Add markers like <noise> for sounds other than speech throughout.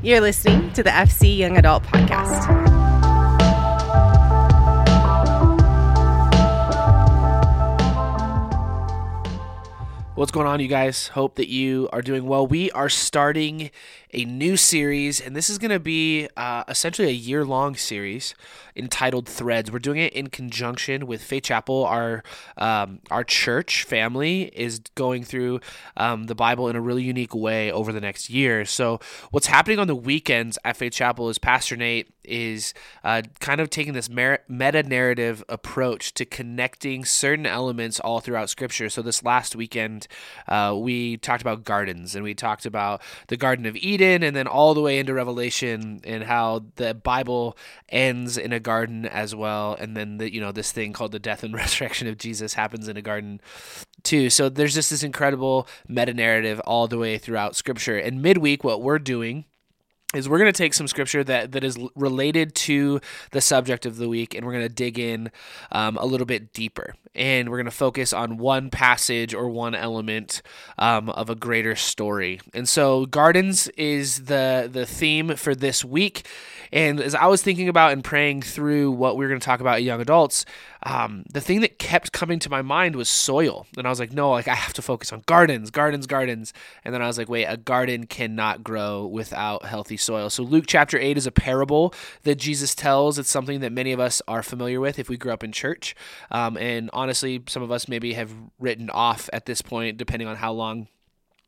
You're listening to the FC Young Adult Podcast. What's going on, you guys? Hope that you are doing well. We are starting a new series, and this is going to be uh, essentially a year long series entitled Threads. We're doing it in conjunction with Faith Chapel. Our um, our church family is going through um, the Bible in a really unique way over the next year. So, what's happening on the weekends at Faith Chapel is Pastor Nate is uh, kind of taking this meta narrative approach to connecting certain elements all throughout Scripture. So, this last weekend, uh, we talked about gardens and we talked about the Garden of Eden and then all the way into Revelation and how the Bible ends in a garden as well. And then, the, you know, this thing called the death and <laughs> resurrection of Jesus happens in a garden too. So, there's just this incredible meta narrative all the way throughout Scripture. And midweek, what we're doing is we're going to take some scripture that, that is related to the subject of the week and we're going to dig in um, a little bit deeper and we're going to focus on one passage or one element um, of a greater story and so gardens is the the theme for this week and as I was thinking about and praying through what we are going to talk about young adults, um, the thing that kept coming to my mind was soil. And I was like, no, like I have to focus on gardens, gardens, gardens. And then I was like, wait, a garden cannot grow without healthy soil. So Luke chapter 8 is a parable that Jesus tells. It's something that many of us are familiar with if we grew up in church. Um, and honestly, some of us maybe have written off at this point, depending on how long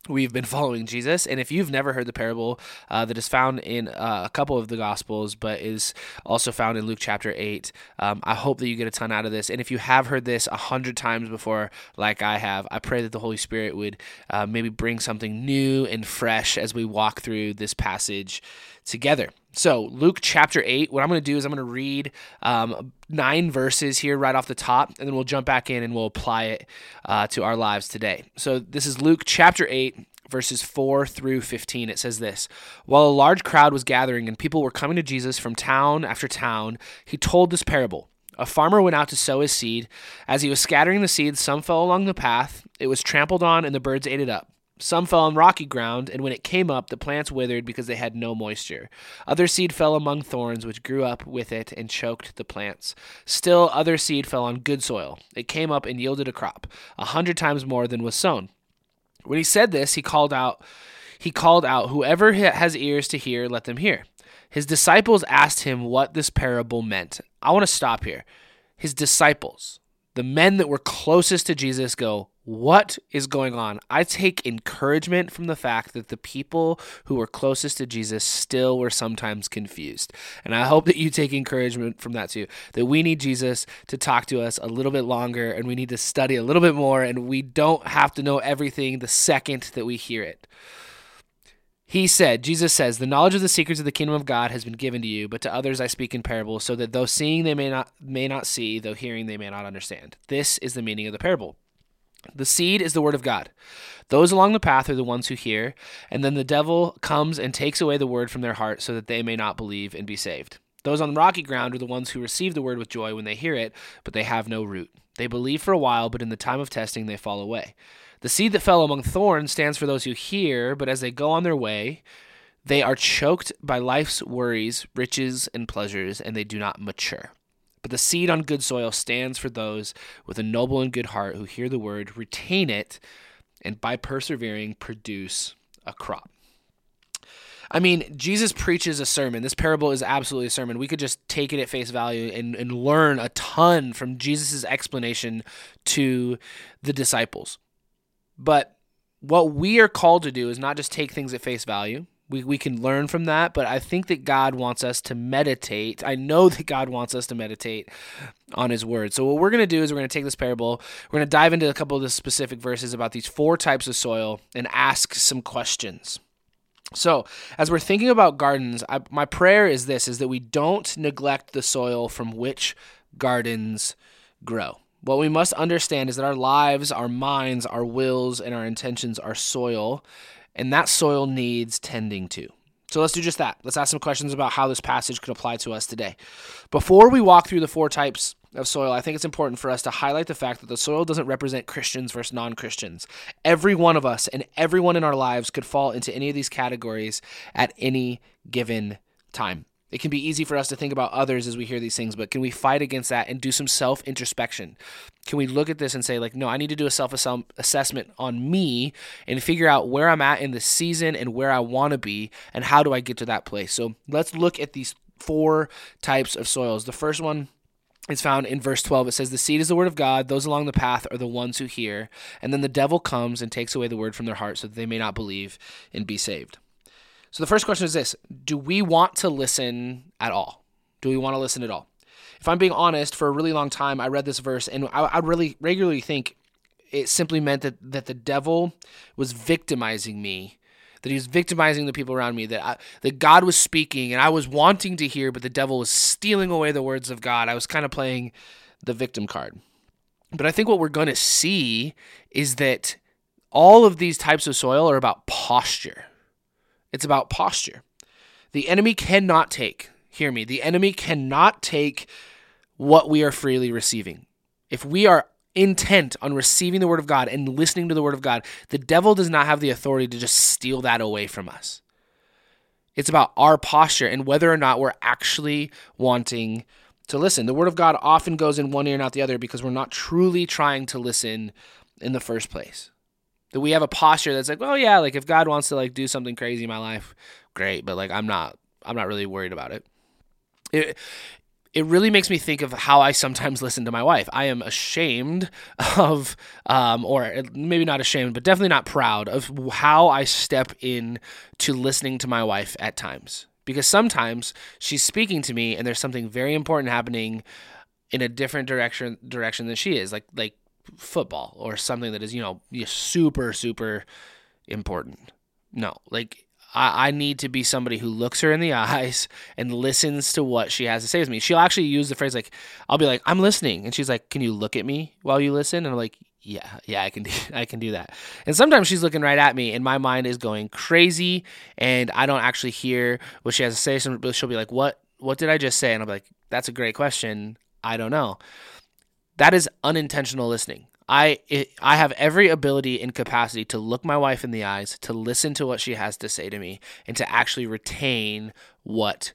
we've been <laughs> following Jesus. And if you've never heard the parable uh, that is found in uh, a couple of the Gospels, but is also found in Luke chapter 8, um, I hope that you get a ton out of this. And if you have heard this a hundred times before, like I have, I pray that the Holy Spirit would uh, maybe bring something new and fresh as we walk through this passage together. So, Luke chapter 8, what I'm going to do is I'm going to read um, nine verses here right off the top, and then we'll jump back in and we'll apply it uh, to our lives today. So, this is Luke chapter 8, verses 4 through 15. It says this While a large crowd was gathering and people were coming to Jesus from town after town, he told this parable. A farmer went out to sow his seed. As he was scattering the seeds, some fell along the path. It was trampled on, and the birds ate it up. Some fell on rocky ground, and when it came up, the plants withered because they had no moisture. Other seed fell among thorns, which grew up with it and choked the plants. Still, other seed fell on good soil. It came up and yielded a crop, a hundred times more than was sown. When he said this, he called out, he called out, Whoever has ears to hear, let them hear. His disciples asked him what this parable meant. I want to stop here. His disciples, the men that were closest to Jesus, go, what is going on? I take encouragement from the fact that the people who were closest to Jesus still were sometimes confused. And I hope that you take encouragement from that too. That we need Jesus to talk to us a little bit longer and we need to study a little bit more and we don't have to know everything the second that we hear it. He said, Jesus says, The knowledge of the secrets of the kingdom of God has been given to you, but to others I speak in parables, so that though seeing they may not may not see, though hearing they may not understand. This is the meaning of the parable. The seed is the word of God. Those along the path are the ones who hear, and then the devil comes and takes away the word from their heart so that they may not believe and be saved. Those on rocky ground are the ones who receive the word with joy when they hear it, but they have no root. They believe for a while, but in the time of testing they fall away. The seed that fell among thorns stands for those who hear, but as they go on their way, they are choked by life's worries, riches, and pleasures, and they do not mature. But the seed on good soil stands for those with a noble and good heart who hear the word, retain it, and by persevering produce a crop. I mean, Jesus preaches a sermon. This parable is absolutely a sermon. We could just take it at face value and, and learn a ton from Jesus' explanation to the disciples. But what we are called to do is not just take things at face value, we, we can learn from that, but I think that God wants us to meditate. I know <laughs> that God wants us to meditate on His Word. So, what we're going to do is we're going to take this parable, we're going to dive into a couple of the specific verses about these four types of soil and ask some questions. So, as we're thinking about gardens, I, my prayer is this is that we don't neglect the soil from which gardens grow. What we must understand is that our lives, our minds, our wills, and our intentions are soil, and that soil needs tending to. So let's do just that. Let's ask some questions about how this passage could apply to us today. Before we walk through the four types of soil, I think it's important for us to highlight the fact that the soil doesn't represent Christians versus non Christians. Every one of us and everyone in our lives could fall into any of these categories at any given time. It can be easy for us to think about others as we hear these things, but can we fight against that and do some self introspection? Can we look at this and say, like, no, I need to do a self assessment on me and figure out where I'm at in the season and where I want to be and how do I get to that place? So let's look at these four types of soils. The first one is found in verse 12. It says, The seed is the word of God. Those along the path are the ones who hear. And then the devil comes and takes away the word from their heart so that they may not believe and be saved. So the first question is this Do we want to listen at all? Do we want to listen at all? If I'm being honest, for a really long time, I read this verse and I, I really regularly think it simply meant that, that the devil was victimizing me that he was victimizing the people around me, that I, that God was speaking and I was wanting to hear, but the devil was stealing away the words of God. I was kind of playing the victim card. But I think what we're going to see is that all of these types of soil are about posture. It's about posture. The enemy cannot take, hear me, the enemy cannot take what we are freely receiving. If we are intent on receiving the word of God and listening to the word of God, the devil does not have the authority to just steal that away from us. It's about our posture and whether or not we're actually wanting to listen. The word of God often goes in one ear, and not the other, because we're not truly trying to listen in the first place. That we have a posture that's like, well, yeah, like if God wants to like do something crazy in my life, great, but like I'm not, I'm not really worried about it. It, it really makes me think of how I sometimes listen to my wife. I am ashamed of, um, or maybe not ashamed, but definitely not proud of how I step in to listening to my wife at times. Because sometimes she's speaking to me and there's something very important happening in a different direction direction than she is, like like football or something that is you know super super important. No, like I, I need to be somebody who looks her in the <laughs> eyes and listens to what she has to say with me. She'll actually use the phrase like, I'll be like, I'm listening. And she's like, Can you look at me while you listen? And I'm like, yeah, yeah, I can do, <laughs> I can do that. And sometimes she's looking right at me, and my mind is going crazy, and I don't actually hear what she has to say. So she'll be like, "What? What did I just say?" And I'm like, "That's a great question. I don't know." That is unintentional listening. I it, I have every ability and capacity to look my wife in the eyes, to listen to what she has to say to me, and to actually retain what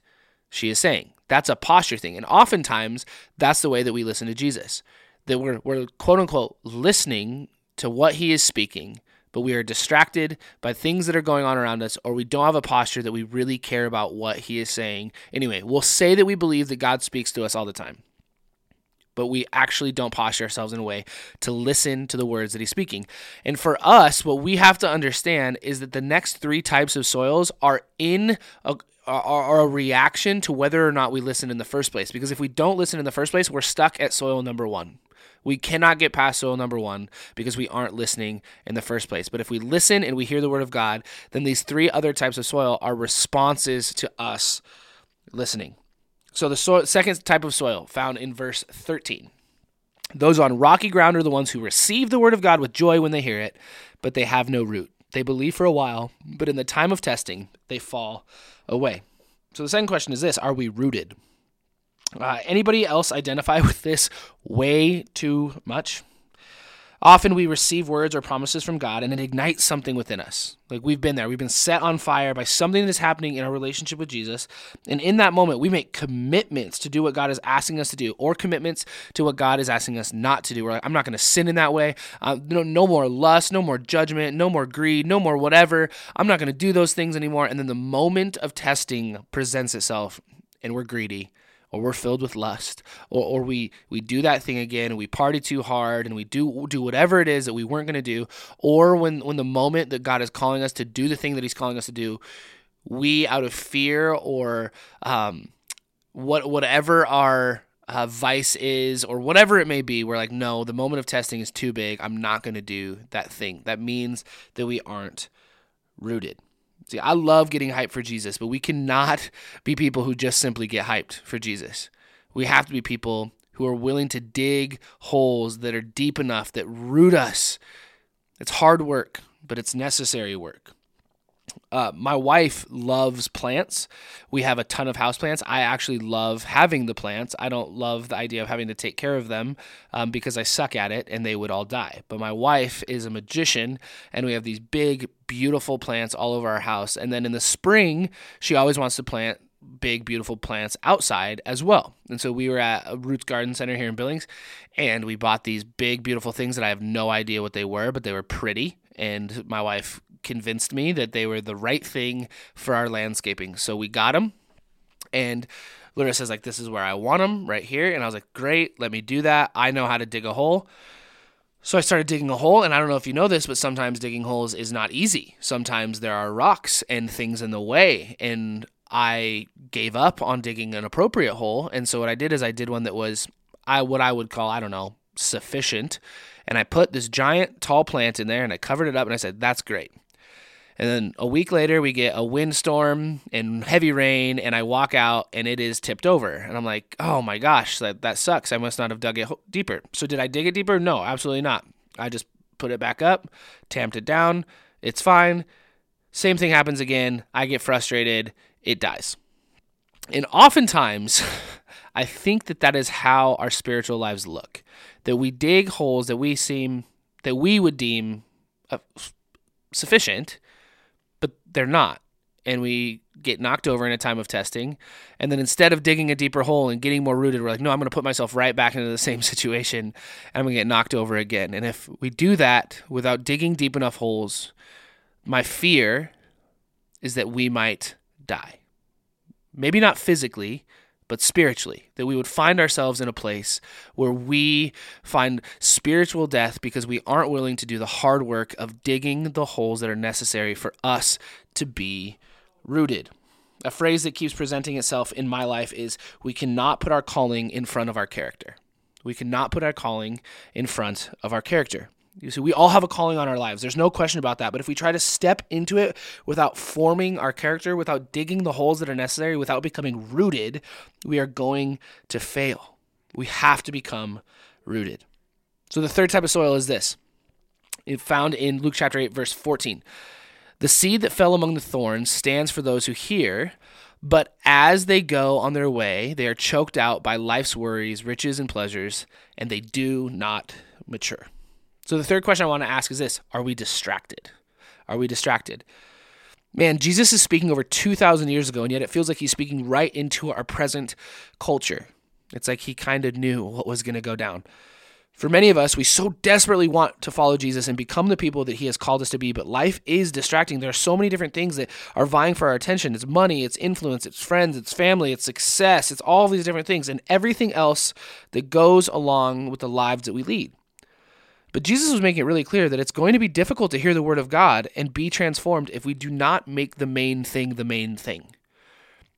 she is saying. That's a posture thing, and oftentimes that's the way that we listen to Jesus. That we're we're quote unquote listening to what he is speaking, but we are distracted by things that are going on around us, or we don't have a posture that we really care about what he is saying. Anyway, we'll say that we believe that God speaks to us all the time but we actually don't posture ourselves in a way to listen to the words that he's speaking. And for us, what we have to understand is that the next three types of soils are in a are, a reaction to whether or not we listen in the first place. Because if we don't listen in the first place, we're stuck at soil number one. We cannot get past soil number one because we aren't listening in the first place. But if we listen and we hear the word of God, then these three other types of soil are responses to us listening. So the soil, second type of soil found in verse 13. Those on rocky ground are the ones who receive the word of God with joy when they hear it, but they have no root. They believe for a while, but in the time of testing, they fall away. So the second question is this Are we rooted? Uh, anybody else identify <laughs> with this way too much? Often we receive words or promises from God and it ignites something within us. Like we've been there. We've been set on fire by something that's happening in our relationship with Jesus. And in that moment, we make commitments to do what God is asking us to do or commitments to what God is asking us not to do. We're like, I'm not going to sin in that way. Uh, no, no more lust, no more judgment, no more greed, no more whatever. I'm not going to do those things anymore. And then the moment of testing presents itself and we're greedy or we're filled with lust or, or we we do that thing again and we party too hard and we do do whatever it is that we weren't going to do or when when the moment that God is calling us to do the thing that he's calling us to do we out of fear or um, what whatever our uh, vice is or whatever it may be we're like no the moment of testing is too big. I'm not going to do that thing. That means that we aren't rooted See, I love getting hyped for Jesus, but we cannot <laughs> be people who just simply get hyped for Jesus. We have to be people who are willing to dig holes that are deep enough that root us. It's hard work, but it's necessary work. Uh, my wife loves plants. We have a ton of houseplants. I actually love having the plants. I don't love the idea of having to take care of them um, because I suck at it and they would all die. But my wife is a magician and we have these big, beautiful plants all over our house. And then in the spring, she always wants to plant big, beautiful plants outside as well. And so we were at a Roots Garden Center here in Billings and we bought these big, beautiful things that I have no idea what they were, but they were pretty. And my wife convinced me that they were the right thing for our landscaping. So we got them, and Laura says like, "This is where I want them, right here." And I was like, "Great, let me do that. I know how to dig a hole." So I started digging a hole, and I don't know if you know this, but sometimes digging holes is not easy. Sometimes there are rocks and things in the way, and I gave up on digging an appropriate hole. And so what I did is I did one that was I what I would call I don't know sufficient, and I put this giant tall plant in there, and I covered it up, and I said, "That's great." And then a week later, we get a windstorm and heavy rain, and I walk out and it is tipped over. And I'm like, oh my gosh, that, that sucks. I must not have dug it deeper. So, did I dig it deeper? No, absolutely not. I just put it back up, tamped it down. It's fine. Same thing happens again. I get frustrated. It dies. And oftentimes, <laughs> I think that that is how our spiritual lives look. That we dig holes that we seem, that we would deem uh, sufficient they're not. And we get knocked over in a time of testing. And then instead of digging a deeper hole and getting more rooted, we're like, no, I'm going to put myself right back into the <laughs> same situation and I'm going to get knocked over again. And if we do that without digging deep enough holes, my fear is that we might die. Maybe not physically, but spiritually, that we would find ourselves in a place where we find spiritual death because we aren't willing to do the hard work of digging the holes that are necessary for us to be rooted. A phrase that keeps presenting itself in my life is we cannot put our calling in front of our character. We cannot put our calling in front of our character. You see, we all have a calling on our lives. There's no question about that. But if we try to step into it without forming our character, without digging the holes that are necessary, without becoming rooted, we are going to fail. We have to become rooted. So the third type of soil is this. It found in Luke chapter 8 verse 14. The seed that fell among the thorns stands for those who hear, but as they go on their way, they are choked out by life's worries, riches and pleasures, and they do not mature. So the third question I want to ask is this Are we distracted? Are we distracted? Man, Jesus is speaking over 2,000 years ago, and yet it feels like he's speaking right into our present culture. It's like he kind of knew what was going to go down. For many of us, we so desperately want to follow Jesus and become the people that he has called us to be, but life is distracting. There are so many different things that are vying for our attention. It's money, it's influence, it's friends, it's family, it's success, it's all these different things, and everything else that goes along with the lives that we lead. But Jesus was making it really clear that it's going to be difficult to hear the word of God and be transformed if we do not make the main thing the main thing.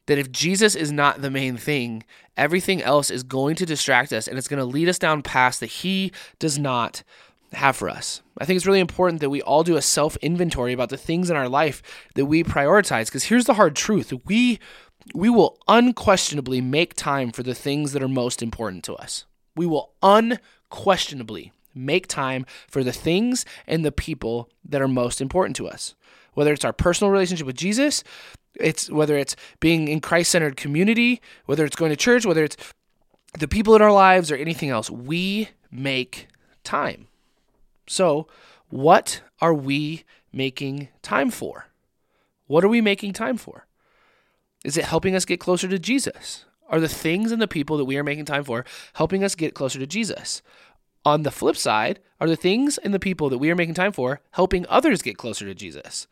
That if Jesus is not the main thing, everything else is going to distract us and it's going to lead us down paths that He does not have for us. I think it's really important that we all do a self inventory about the things in our life that we prioritize because here's the hard truth. We we will unquestionably make time for the things that are most important to us. We will unquestionably make time for the things and the people that are most important to us. Whether it's our personal relationship with Jesus, it's whether it's being in Christ-centered community, whether it's going to church, whether it's the people in our lives or anything else, we make time. So, what are we making time for? What are we making time for? Is it helping us get closer to Jesus? Are the things and the people that we are making time for helping us get closer to Jesus? On the flip side, are the things and the people that we are making time for helping others get closer to Jesus?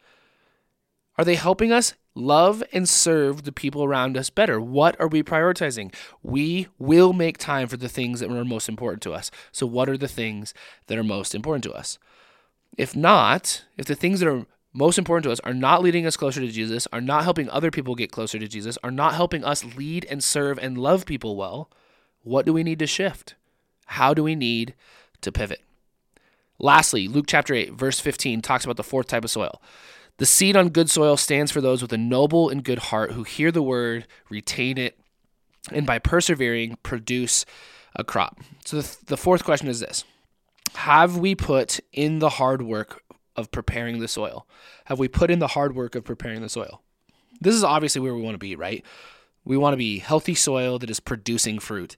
Are they helping us love and serve the people around us better? What are we prioritizing? We will make time for the things that are most important to us. So, what are the things that are most important to us? If not, if the things that are most important to us are not leading us closer to Jesus, are not helping other people get closer to Jesus, are not helping us lead and serve and love people well, what do we need to shift? How do we need to pivot? Lastly, Luke chapter 8, verse 15 talks about the fourth type of soil. The seed on good soil stands for those with a noble and good heart who hear the word, retain it, and by persevering, produce a crop. So the, the fourth question is this Have we put in the hard work of preparing the soil? Have we put in the hard work of preparing the soil? This is obviously where we want to be, right? We want to be healthy soil that is producing fruit.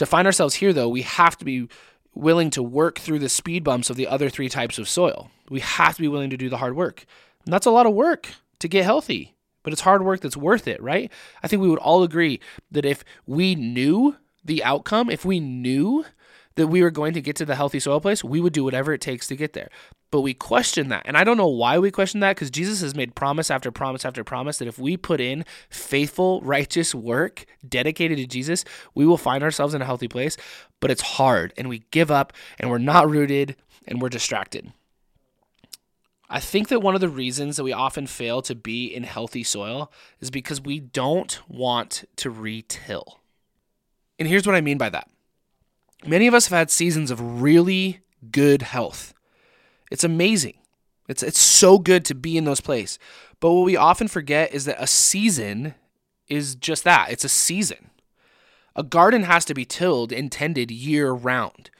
To find ourselves here, though, we have to be willing to work through the speed bumps of the other three types of soil. We have to be willing to do the hard work. And that's a lot of work to get healthy, but it's hard work that's worth it, right? I think we would all agree that if we knew the outcome, if we knew that we were going to get to the healthy soil place, we would do whatever it takes to get there. But we question that. And I don't know why we question that because Jesus has made promise after promise after promise that if we put in faithful, righteous work dedicated to Jesus, we will find ourselves in a healthy place. But it's hard and we give up and we're not rooted and we're distracted. I think that one of the reasons that we often fail to be in healthy soil is because we don't want to retill. And here's what I mean by that Many of us have had seasons of really good health. It's amazing. It's it's so good to be in those places. But what we often forget is that a season is just that. It's a season. A garden has to be tilled and tended year round.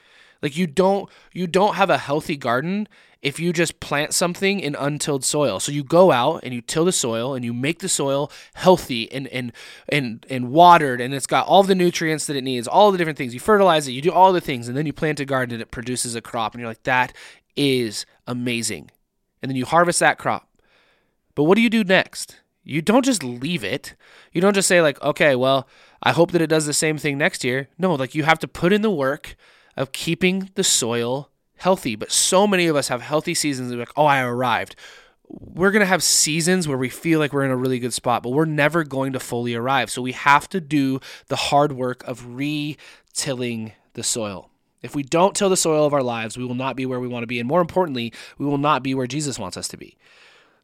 Like you don't you don't have a healthy garden if you just plant something in untilled soil. So you go out and you till the soil and you make the soil healthy and and and and watered and it's got all the nutrients that it needs, all the different things. You fertilize it, you do all the things, and then you plant a garden and it produces a crop, and you're like, that is amazing. And then you harvest that crop. But what do you do next? You don't just leave it. You don't just say, like, okay, well, I hope that it does the same thing next year. No, like you have to put in the work of keeping the soil healthy. But so many of us have healthy seasons. Like, oh, I arrived. We're going to have seasons where we feel like we're in a really good spot, but we're never going to fully arrive. So we have to do the hard work of re tilling the soil. If we don't till the soil of our lives, we will not be where we want to be. And more importantly, we will not be where Jesus wants us to be.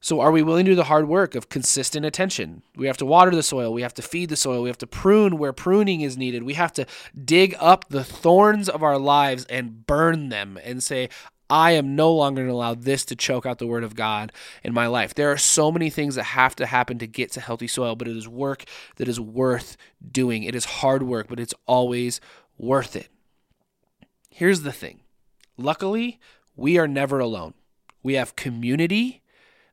So, are we willing to do the hard work of consistent attention? We have to water the soil. We have to feed the soil. We have to prune where pruning is needed. We have to dig up the thorns of our lives and burn them and say, I am no longer going to allow this to choke out the word of God in my life. There are so many things that have to happen to get to healthy soil, but it is work that is worth doing. It is hard work, but it's always worth it. Here's the thing luckily, we are never alone. We have community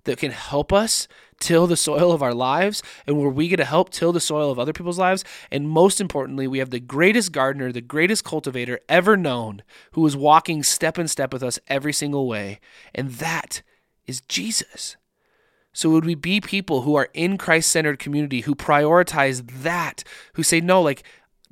that can help us till the soil of our lives and where we get to help till the soil of other people's lives. And most importantly, we have the greatest gardener, the greatest cultivator ever known who is walking step in step with us every single way. And that is Jesus. So, would we be people who are in Christ centered community, who prioritize that, who say, no, like,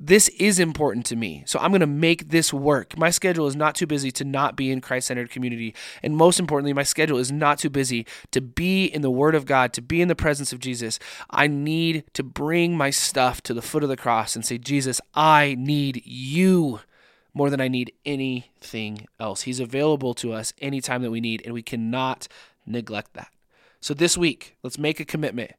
this is important to me. So I'm going to make this work. My schedule is not too busy to not be in Christ centered community. And most importantly, my schedule is not too busy to be in the Word of God, to be in the presence of Jesus. I need to bring my stuff to the foot of the cross and say, Jesus, I need you more than I need anything else. He's available to us anytime that we need, and we cannot neglect that. So this week, let's make a commitment.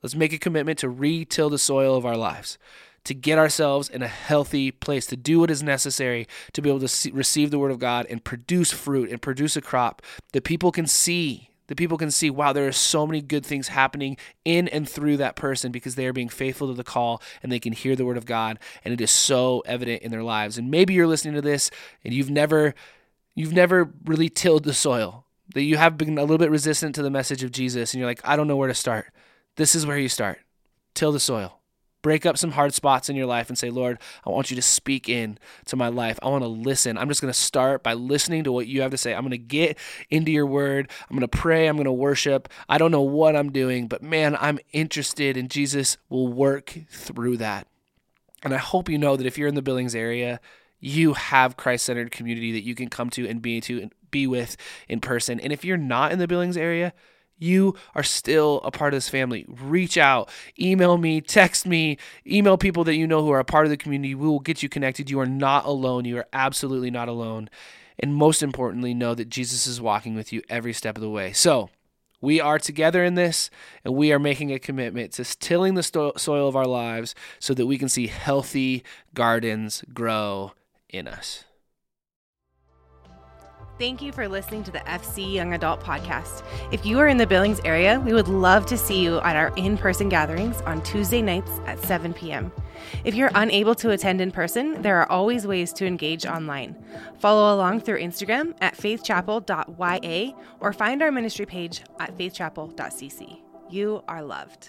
Let's make a commitment to re-till the soil of our lives to get ourselves in a healthy place, to do what is necessary to be able to see, receive the word of God and produce fruit and produce a crop that people can see. That people can see, wow, there are so many good things happening in and through that person because they are being faithful to the call and they can hear the word of God and it is so evident in their lives. And maybe you're listening to this and you've never you've never really tilled the soil. That you have been a little bit resistant to the message of Jesus and you're like, I don't know where to start. This is where you start. Till the soil break up some hard spots in your life and say, Lord, I want you to speak in to my life. I want to listen. I'm just going to start by listening to what you have to say. I'm going to get into your word. I'm going to pray. I'm going to worship. I don't know what I'm doing, but man, I'm interested and Jesus will work through that. And I hope you know that if you're in the Billings area, you have Christ-centered community that you can come to and be to and be with in person. And if you're not in the Billings area, you are still a part of this family. Reach out, email me, text me, email people that you know who are a part of the community. We will get you connected. You are not alone. You are absolutely not alone. And most importantly, know that Jesus is walking with you every step of the way. So, we are together in this, and we are making a commitment to tilling the soil of our lives so that we can see healthy gardens grow in us. Thank you for listening to the FC Young Adult Podcast. If you are in the Billings area, we would love to see you at our in person gatherings on Tuesday nights at 7 p.m. If you're unable to attend in person, there are always ways to engage online. Follow along through Instagram at faithchapel.ya or find our ministry page at faithchapel.cc. You are loved.